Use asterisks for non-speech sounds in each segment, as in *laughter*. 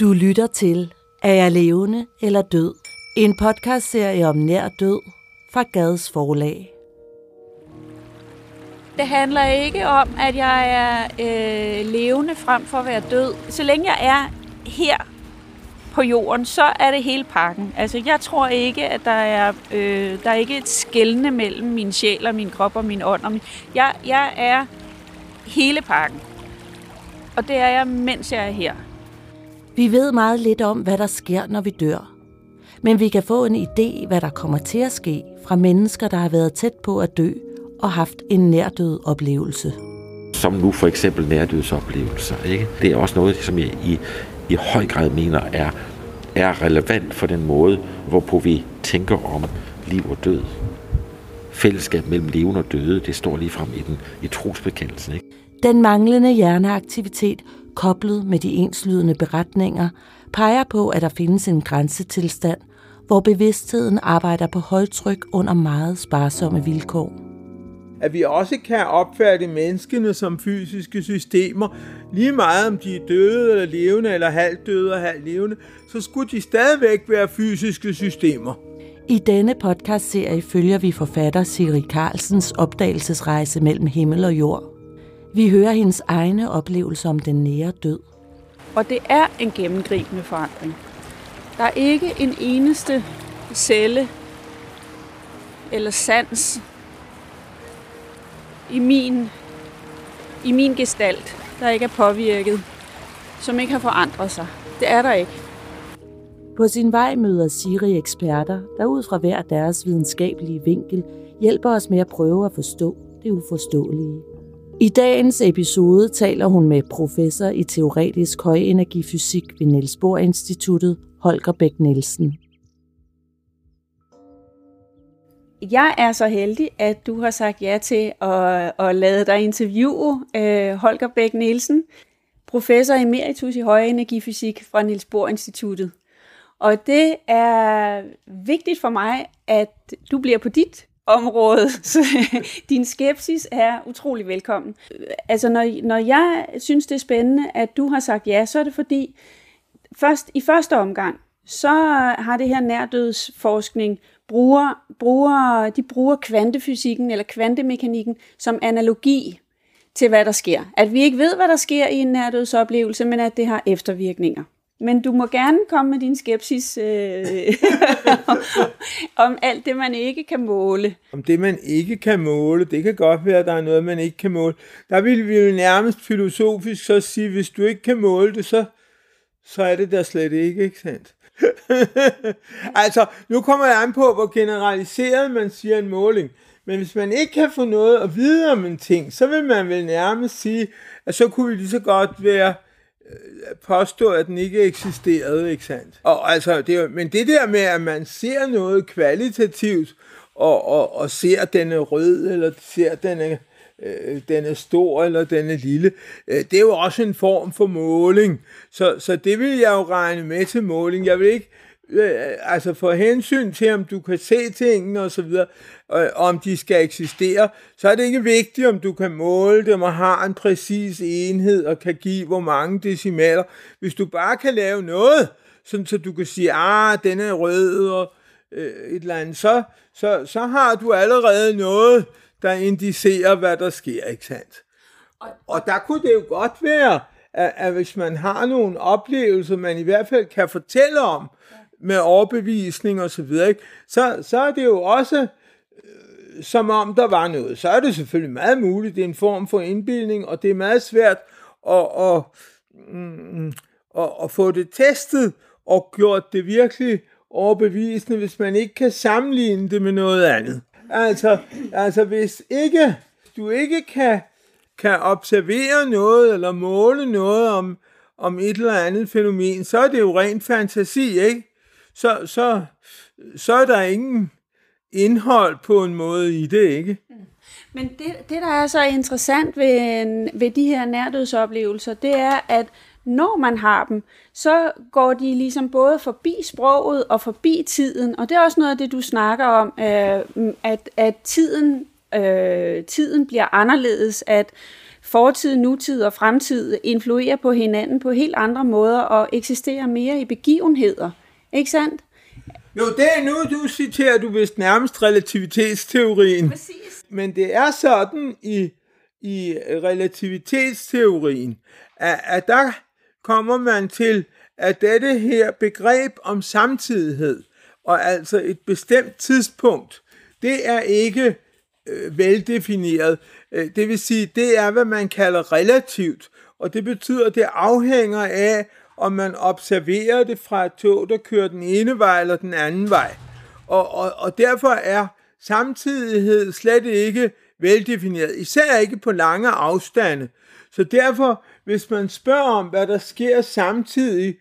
Du lytter til Er jeg levende eller død? En podcastserie om nær død fra Gads Forlag. Det handler ikke om, at jeg er øh, levende frem for at være død. Så længe jeg er her på jorden, så er det hele pakken. Altså, jeg tror ikke, at der er, øh, der er ikke et skældne mellem min sjæl og min krop og min ånd. Og min, jeg, jeg er hele pakken. Og det er jeg, mens jeg er her. Vi ved meget lidt om, hvad der sker, når vi dør. Men vi kan få en idé, hvad der kommer til at ske fra mennesker, der har været tæt på at dø og haft en nærdød oplevelse. Som nu for eksempel nærdødsoplevelser. Ikke? Det er også noget, som jeg i, i høj grad mener er, er relevant for den måde, hvorpå vi tænker om liv og død. Fællesskab mellem levende og døde, det står lige frem i, den, i trosbekendelsen. Ikke? Den manglende hjerneaktivitet koblet med de enslydende beretninger peger på, at der findes en grænsetilstand, hvor bevidstheden arbejder på højtryk under meget sparsomme vilkår. At vi også kan opfatte menneskene som fysiske systemer, lige meget om de er døde eller levende, eller halvdøde og halvt levende, så skulle de stadigvæk være fysiske systemer. I denne podcastserie følger vi forfatter Siri Carlsens opdagelsesrejse mellem himmel og jord. Vi hører hendes egne oplevelser om den nære død. Og det er en gennemgribende forandring. Der er ikke en eneste celle eller sans i min, i min gestalt, der ikke er påvirket, som ikke har forandret sig. Det er der ikke. På sin vej møder Siri eksperter, der ud fra hver deres videnskabelige vinkel hjælper os med at prøve at forstå det uforståelige. I dagens episode taler hun med professor i teoretisk højenergifysik ved Niels Bohr Instituttet, Holger Bæk Nielsen. Jeg er så heldig, at du har sagt ja til at, at lade dig interviewe øh, Holger Bæk Nielsen, professor emeritus i højenergifysik fra Niels Bohr Instituttet. Og det er vigtigt for mig, at du bliver på dit område. *laughs* Så din skepsis er utrolig velkommen. Altså, når, når jeg synes, det er spændende, at du har sagt ja, så er det fordi, først, i første omgang, så har det her nærdødsforskning bruger, bruger, de bruger kvantefysikken eller kvantemekanikken som analogi til, hvad der sker. At vi ikke ved, hvad der sker i en nærdødsoplevelse, men at det har eftervirkninger. Men du må gerne komme med din skepsis øh, *laughs* om alt det, man ikke kan måle. Om det, man ikke kan måle, det kan godt være, at der er noget, man ikke kan måle. Der vil vi jo nærmest filosofisk så sige, hvis du ikke kan måle det, så, så er det der slet ikke, ikke sandt? *laughs* altså, nu kommer jeg an på, hvor generaliseret man siger en måling. Men hvis man ikke kan få noget at vide om en ting, så vil man vel nærmest sige, at så kunne vi lige så godt være påstå, at den ikke eksisterede, ikke sandt? Og altså, det, men det der med, at man ser noget kvalitativt, og, og, og ser, at den er rød, eller ser, at den er, øh, den er stor, eller den er lille, øh, det er jo også en form for måling. Så, så det vil jeg jo regne med til måling. Jeg vil ikke øh, altså for hensyn til, om du kan se tingene og så videre, og om de skal eksistere, så er det ikke vigtigt, om du kan måle dem og har en præcis enhed og kan give hvor mange decimaler. Hvis du bare kan lave noget, sådan så du kan sige, ah, den er rød og øh, et eller andet, så, så, så har du allerede noget, der indicerer, hvad der sker, ikke sandt? Og der kunne det jo godt være, at, at hvis man har nogle oplevelser, man i hvert fald kan fortælle om, med overbevisning og så videre, ikke? Så, så er det jo også øh, som om der var noget. Så er det selvfølgelig meget muligt, det er en form for indbildning, og det er meget svært at, at, mm, at, at få det testet og gjort det virkelig overbevisende, hvis man ikke kan sammenligne det med noget andet. Altså, altså hvis ikke du ikke kan, kan observere noget eller måle noget om, om et eller andet fænomen, så er det jo rent fantasi, ikke? Så, så, så er der ingen indhold på en måde i det, ikke? Mm. Men det, det der er så interessant ved, ved de her nærdødsoplevelser, det er, at når man har dem, så går de ligesom både forbi sproget og forbi tiden. Og det er også noget af det, du snakker om, øh, at, at tiden, øh, tiden bliver anderledes, at fortid, nutid og fremtid influerer på hinanden på helt andre måder og eksisterer mere i begivenheder. Ikke sandt? Jo, det er nu, du citerer du vist nærmest relativitetsteorien. Præcis. Men det er sådan i, i relativitetsteorien, at, at der kommer man til, at dette her begreb om samtidighed, og altså et bestemt tidspunkt, det er ikke øh, veldefineret. Øh, det vil sige, det er, hvad man kalder relativt, og det betyder, at det afhænger af, om man observerer det fra et tog, der kører den ene vej eller den anden vej. Og, og, og derfor er samtidighed slet ikke veldefineret, især ikke på lange afstande. Så derfor, hvis man spørger om, hvad der sker samtidig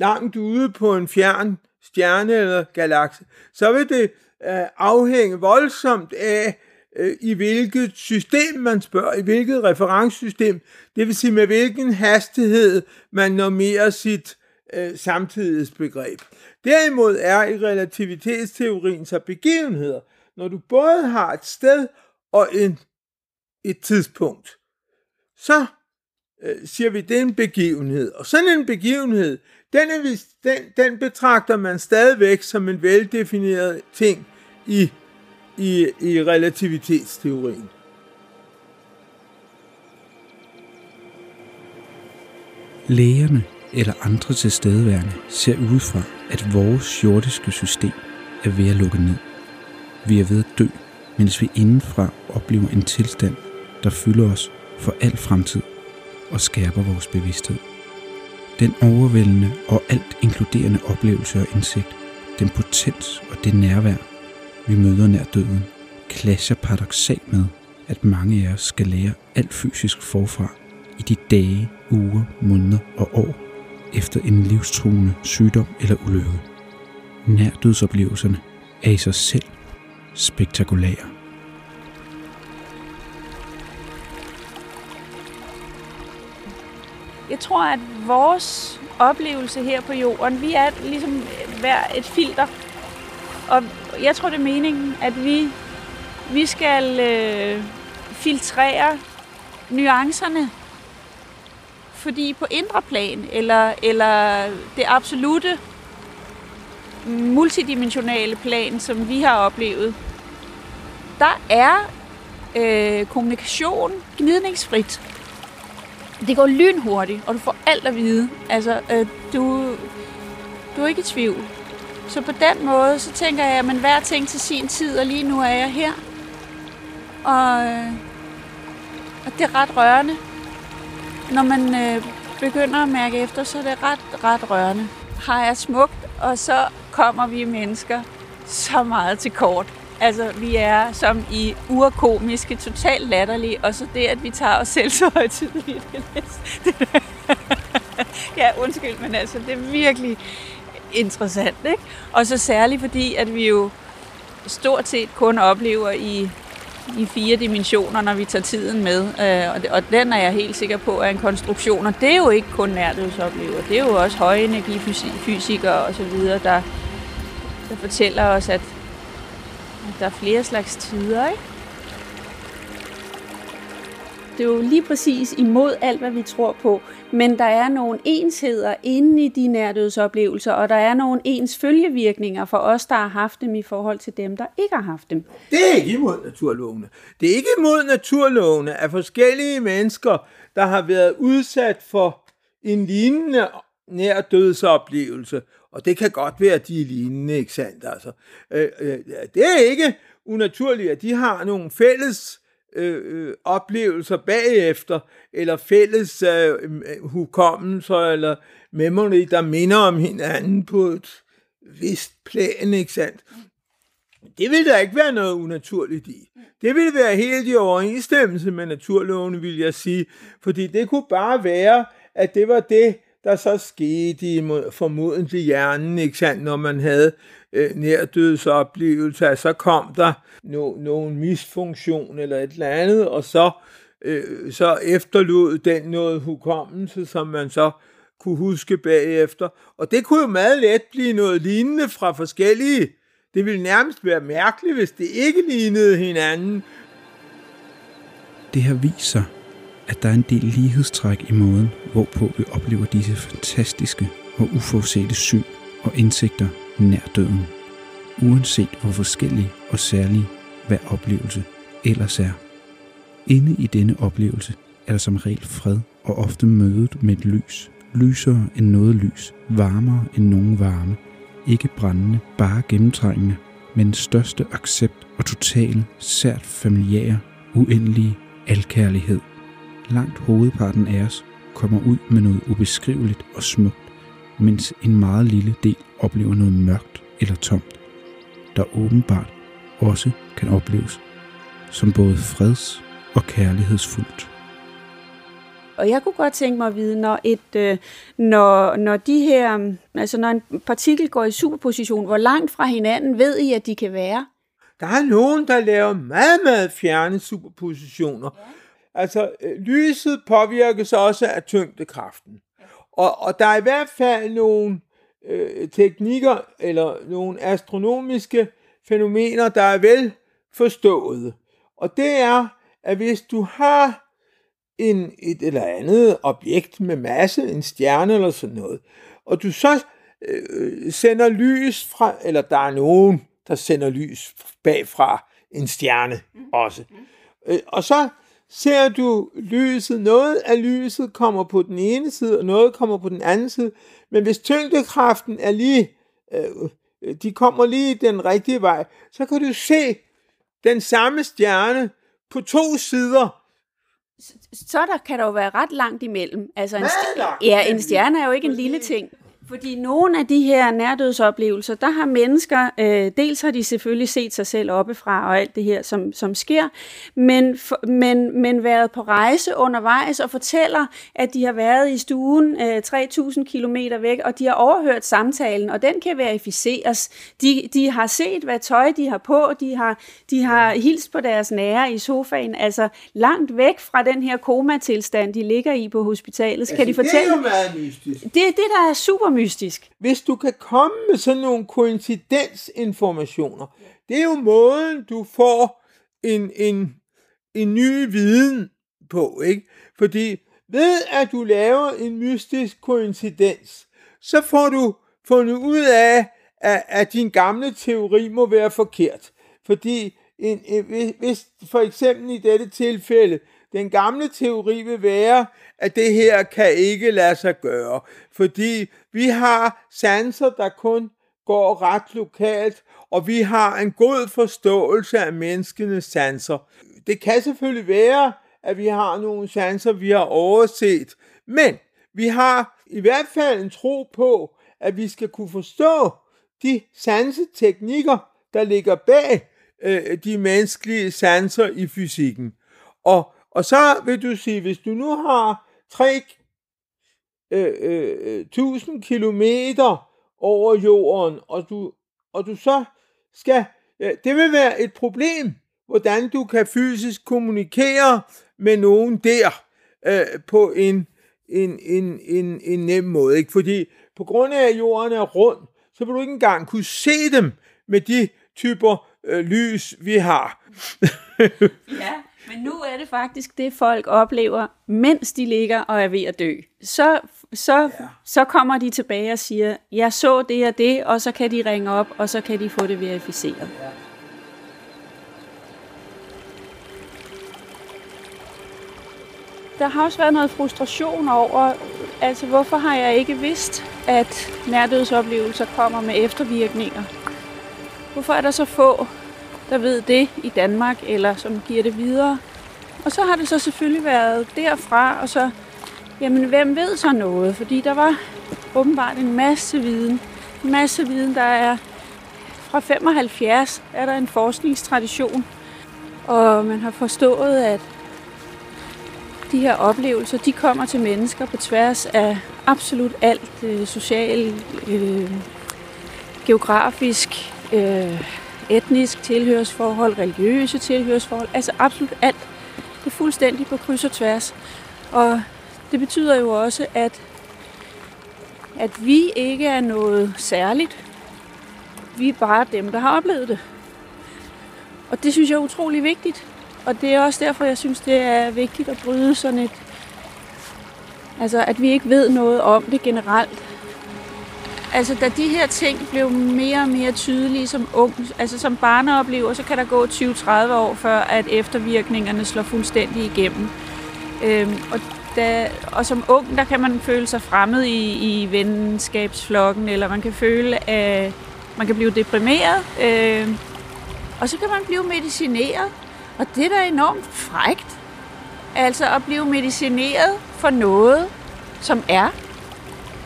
langt ude på en fjern stjerne eller galakse, så vil det øh, afhænge voldsomt af, øh, i hvilket system man spørger, i hvilket referencesystem, det vil sige med hvilken hastighed man normerer sit øh, samtidighedsbegreb. Derimod er i relativitetsteorien så begivenheder, når du både har et sted og en, et tidspunkt, så øh, siger vi, det er en begivenhed. Og sådan en begivenhed, den, er, den, den betragter man stadigvæk som en veldefineret ting i, i, i relativitetsteorien. Lægerne eller andre tilstedeværende ser udefra, at vores jordiske system er ved at lukke ned. Vi er ved at dø, mens vi indenfra oplever en tilstand, der fylder os for al fremtid og skærper vores bevidsthed. Den overvældende og alt inkluderende oplevelse og indsigt, den potens og det nærvær, vi møder nær døden, klasser paradoxalt med, at mange af os skal lære alt fysisk forfra i de dage, uger, måneder og år efter en livstruende sygdom eller ulykke. Nærdødsoplevelserne er i sig selv spektakulære. Jeg tror, at vores oplevelse her på jorden, vi er ligesom hver et filter. Og jeg tror, det er meningen, at vi, vi skal øh, filtrere nuancerne. Fordi på indre plan, eller, eller det absolute multidimensionale plan, som vi har oplevet, der er øh, kommunikation gnidningsfrit. Det går lynhurtigt, og du får alt at vide. Altså, øh, du, du er ikke i tvivl. Så på den måde, så tænker jeg, at hver ting til sin tid, og lige nu er jeg her. Og, øh, og det er ret rørende. Når man øh, begynder at mærke efter, så er det ret, ret rørende. Har jeg smukt, og så kommer vi mennesker så meget til kort. Altså, vi er som i urkomiske, totalt latterlige, og så det, at vi tager os selv så højtidligt. *laughs* ja, undskyld, men altså, det er virkelig interessant, ikke? Og så særligt fordi, at vi jo stort set kun oplever i, i fire dimensioner, når vi tager tiden med. Øh, og, det, og den er jeg helt sikker på er en konstruktion, og det er jo ikke kun nærdødsoplever, det er jo også højenergifysikere og så videre, der, der fortæller os, at der er flere slags tider, ikke? Det er jo lige præcis imod alt, hvad vi tror på. Men der er nogle ensheder inde i de nærdødsoplevelser, og der er nogle ens følgevirkninger for os, der har haft dem i forhold til dem, der ikke har haft dem. Det er ikke imod naturlovene. Det er ikke imod naturlovene at forskellige mennesker, der har været udsat for en lignende nærdødsoplevelse, og det kan godt være, at de er lignende, ikke sandt? Altså, øh, øh, det er ikke unaturligt, at de har nogle fælles Øh, øh, oplevelser bagefter, eller fælles øh, øh, hukommelser, eller memory, der minder om hinanden på et vist plan, ikke sandt? Det vil der ikke være noget unaturligt i. Det ville være helt i overensstemmelse med naturlovene, vil jeg sige, fordi det kunne bare være, at det var det, der så skete i formodentlig hjernen, ikke sandt, når man havde øh, nærdødsoplevelser, så kom der no, nogen misfunktion eller et eller andet, og så, øh, så efterlod den noget hukommelse, som man så kunne huske bagefter. Og det kunne jo meget let blive noget lignende fra forskellige. Det ville nærmest være mærkeligt, hvis det ikke lignede hinanden. Det her viser, at der er en del lighedstræk i måden, hvorpå vi oplever disse fantastiske og uforudsete syn og indsigter nær døden, uanset hvor forskellige og særlige hver oplevelse ellers er. Inde i denne oplevelse er der som regel fred og ofte mødet med et lys, lysere end noget lys, varmere end nogen varme, ikke brændende, bare gennemtrængende, men største accept og totale, sært familiære, uendelige alkærlighed. Langt hovedparten af os kommer ud med noget ubeskriveligt og smukt, mens en meget lille del oplever noget mørkt eller tomt, der åbenbart også kan opleves som både freds- og kærlighedsfuldt. Og jeg kunne godt tænke mig at vide, når, et, øh, når, når de her, altså når en partikel går i superposition, hvor langt fra hinanden ved I, at de kan være? Der er nogen, der laver meget, meget fjerne superpositioner. Ja. Altså, øh, lyset påvirkes også af tyngdekraften. Og, og der er i hvert fald nogle øh, teknikker eller nogle astronomiske fænomener, der er vel forstået. Og det er, at hvis du har en, et eller andet objekt med masse, en stjerne eller sådan noget, og du så øh, sender lys fra, eller der er nogen, der sender lys bagfra en stjerne også. Øh, og så ser du lyset, noget af lyset kommer på den ene side, og noget kommer på den anden side, men hvis tyngdekraften er lige, øh, de kommer lige den rigtige vej, så kan du se den samme stjerne på to sider, så der kan der jo være ret langt imellem. Altså en, ja, en stjerne er jo ikke en lille ting. Fordi nogle af de her nærdødsoplevelser, der har mennesker, øh, dels har de selvfølgelig set sig selv oppefra og alt det her, som, som sker, men, for, men, men været på rejse undervejs og fortæller, at de har været i stuen øh, 3.000 km væk, og de har overhørt samtalen, og den kan verificeres. De, de har set, hvad tøj de har på, de har, de har hilst på deres nære i sofaen, altså langt væk fra den her komatilstand, de ligger i på hospitalet. Altså, kan de fortælle? Det er jo meget mystisk. Det er det, der er super mystisk. Hvis du kan komme med sådan nogle koincidensinformationer, det er jo måden, du får en, en, en ny viden på, ikke? Fordi ved at du laver en mystisk koincidens, så får du fundet ud af, at, at din gamle teori må være forkert. Fordi en, en, hvis for eksempel i dette tilfælde, den gamle teori vil være, at det her kan ikke lade sig gøre, fordi vi har sanser, der kun går ret lokalt, og vi har en god forståelse af menneskenes sanser. Det kan selvfølgelig være, at vi har nogle sanser, vi har overset, men vi har i hvert fald en tro på, at vi skal kunne forstå de sanseteknikker, der ligger bag øh, de menneskelige sanser i fysikken. Og, og så vil du sige, hvis du nu har 3 øh, øh, 1000 kilometer over jorden, og du, og du så skal, ja, det vil være et problem, hvordan du kan fysisk kommunikere med nogen der øh, på en, en, en, en, en nem måde. Ikke? Fordi på grund af, at jorden er rund, så vil du ikke engang kunne se dem med de typer øh, lys, vi har. ja, men nu er det faktisk det, folk oplever, mens de ligger og er ved at dø. Så, så, ja. så kommer de tilbage og siger, jeg så det og det, og så kan de ringe op, og så kan de få det verificeret. Ja. Der har også været noget frustration over, altså hvorfor har jeg ikke vidst, at nærdødsoplevelser kommer med eftervirkninger? Hvorfor er der så få, der ved det i Danmark, eller som giver det videre? Og så har det så selvfølgelig været derfra, og så, jamen hvem ved så noget? Fordi der var åbenbart en masse viden. En masse viden, der er fra 75 er der en forskningstradition, og man har forstået, at de her oplevelser, de kommer til mennesker på tværs af absolut alt øh, social, øh, geografisk, øh, etnisk tilhørsforhold, religiøse tilhørsforhold, altså absolut alt. Det er fuldstændig på kryds og tværs. Og det betyder jo også, at, at vi ikke er noget særligt. Vi er bare dem, der har oplevet det. Og det synes jeg er utrolig vigtigt. og det er også derfor, jeg synes, det er vigtigt at bryde sådan et... Altså, at vi ikke ved noget om det generelt. Altså, da de her ting blev mere og mere tydelige som ung, altså som barneoplever, så kan der gå 20-30 år, før at eftervirkningerne slår fuldstændig igennem. Øhm, og, da, og som ung, der kan man føle sig fremmed i, i venskabsflokken, eller man kan føle, at man kan blive deprimeret, øh, og så kan man blive medicineret. Og det er da enormt frægt. Altså at blive medicineret for noget, som er.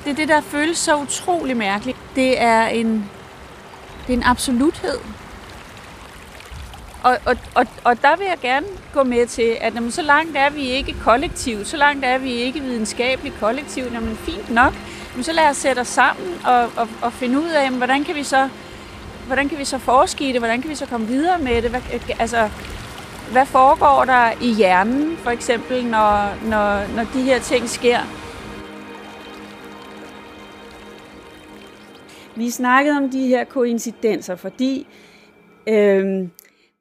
Det er det, der føles så utrolig mærkeligt. Det er en, det er en absoluthed. Og, og, og, og der vil jeg gerne gå med til, at jamen, så langt er vi ikke kollektivt, så langt er vi ikke videnskabeligt kollektivt, jamen fint nok, men så lad os sætte os sammen og, og, og finde ud af, jamen, hvordan kan vi så hvordan kan vi så forske i det, hvordan kan vi så komme videre med det, hvad, øh, altså, hvad foregår der i hjernen, for eksempel, når, når, når de her ting sker? Vi snakkede om de her koincidenser, fordi øhm,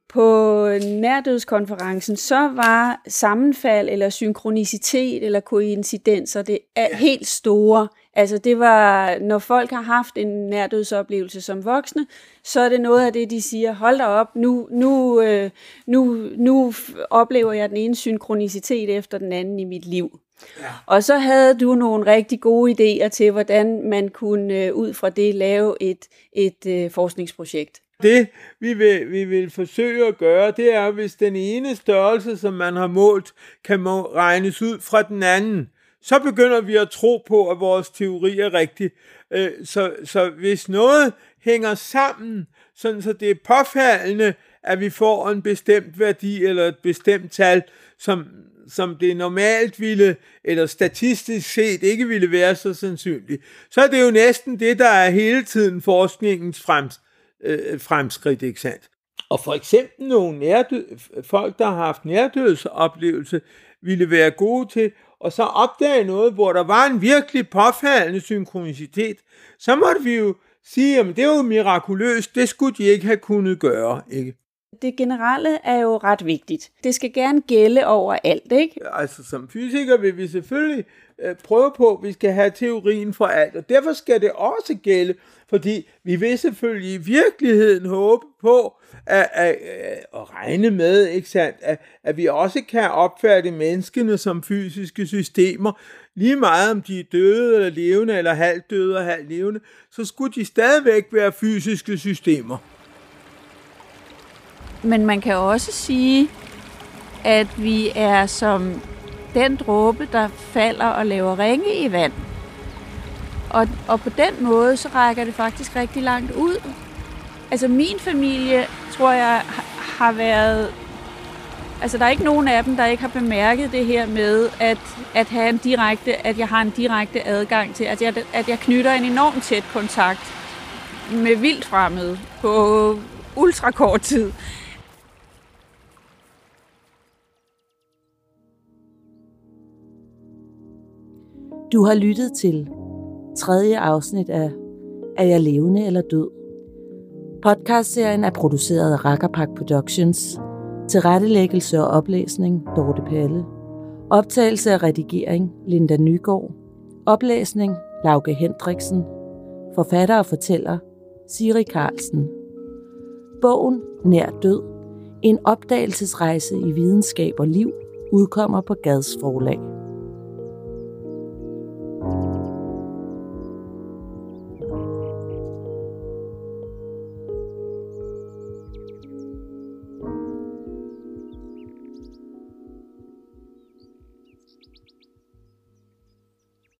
på nærdødskonferencen, så var sammenfald eller synkronicitet eller koincidenser det er helt store. Altså det var, når folk har haft en nærdødsoplevelse som voksne, så er det noget af det, de siger, hold da op, nu, nu, øh, nu, nu oplever jeg den ene synkronicitet efter den anden i mit liv. Ja. Og så havde du nogle rigtig gode idéer til, hvordan man kunne øh, ud fra det lave et, et øh, forskningsprojekt. Det, vi vil, vi vil forsøge at gøre, det er, hvis den ene størrelse, som man har målt, kan må regnes ud fra den anden, så begynder vi at tro på, at vores teori er rigtig. Øh, så, så hvis noget hænger sammen, sådan så det er påfaldende, at vi får en bestemt værdi eller et bestemt tal, som, som det normalt ville, eller statistisk set ikke ville være så sandsynligt, så er det jo næsten det, der er hele tiden forskningens frems, øh, fremskridt, ikke sandt? Og for eksempel nogle nærdød, folk, der har haft nærdødsoplevelse, ville være gode til og så opdage noget, hvor der var en virkelig påfaldende synkronicitet, så måtte vi jo sige, at det er jo mirakuløst, det skulle de ikke have kunnet gøre, ikke? Det generelle er jo ret vigtigt. Det skal gerne gælde over alt, ikke? Altså som fysiker vil vi selvfølgelig øh, prøve på, at vi skal have teorien for alt, og derfor skal det også gælde, fordi vi vil selvfølgelig i virkeligheden håbe på, at, at, øh, at regne med, ikke sandt? At, at vi også kan opfatte menneskene som fysiske systemer, lige meget om de er døde eller levende, eller halvdøde og halvlevende, så skulle de stadigvæk være fysiske systemer. Men man kan også sige, at vi er som den dråbe, der falder og laver ringe i vand. Og, og på den måde, så rækker det faktisk rigtig langt ud. Altså min familie, tror jeg, har været... Altså der er ikke nogen af dem, der ikke har bemærket det her med, at, at, have en direkte, at jeg har en direkte adgang til, at jeg, at jeg knytter en enormt tæt kontakt med vildt fremmede på ultrakort tid. Du har lyttet til tredje afsnit af Er jeg levende eller død? Podcastserien er produceret af Rakkerpak Productions. Tilrettelæggelse og oplæsning Dorte Palle. Optagelse og redigering Linda Nygaard. Oplæsning Lauke Hendriksen. Forfatter og fortæller Siri Carlsen. Bogen Nær død. En opdagelsesrejse i videnskab og liv udkommer på Gads forlag.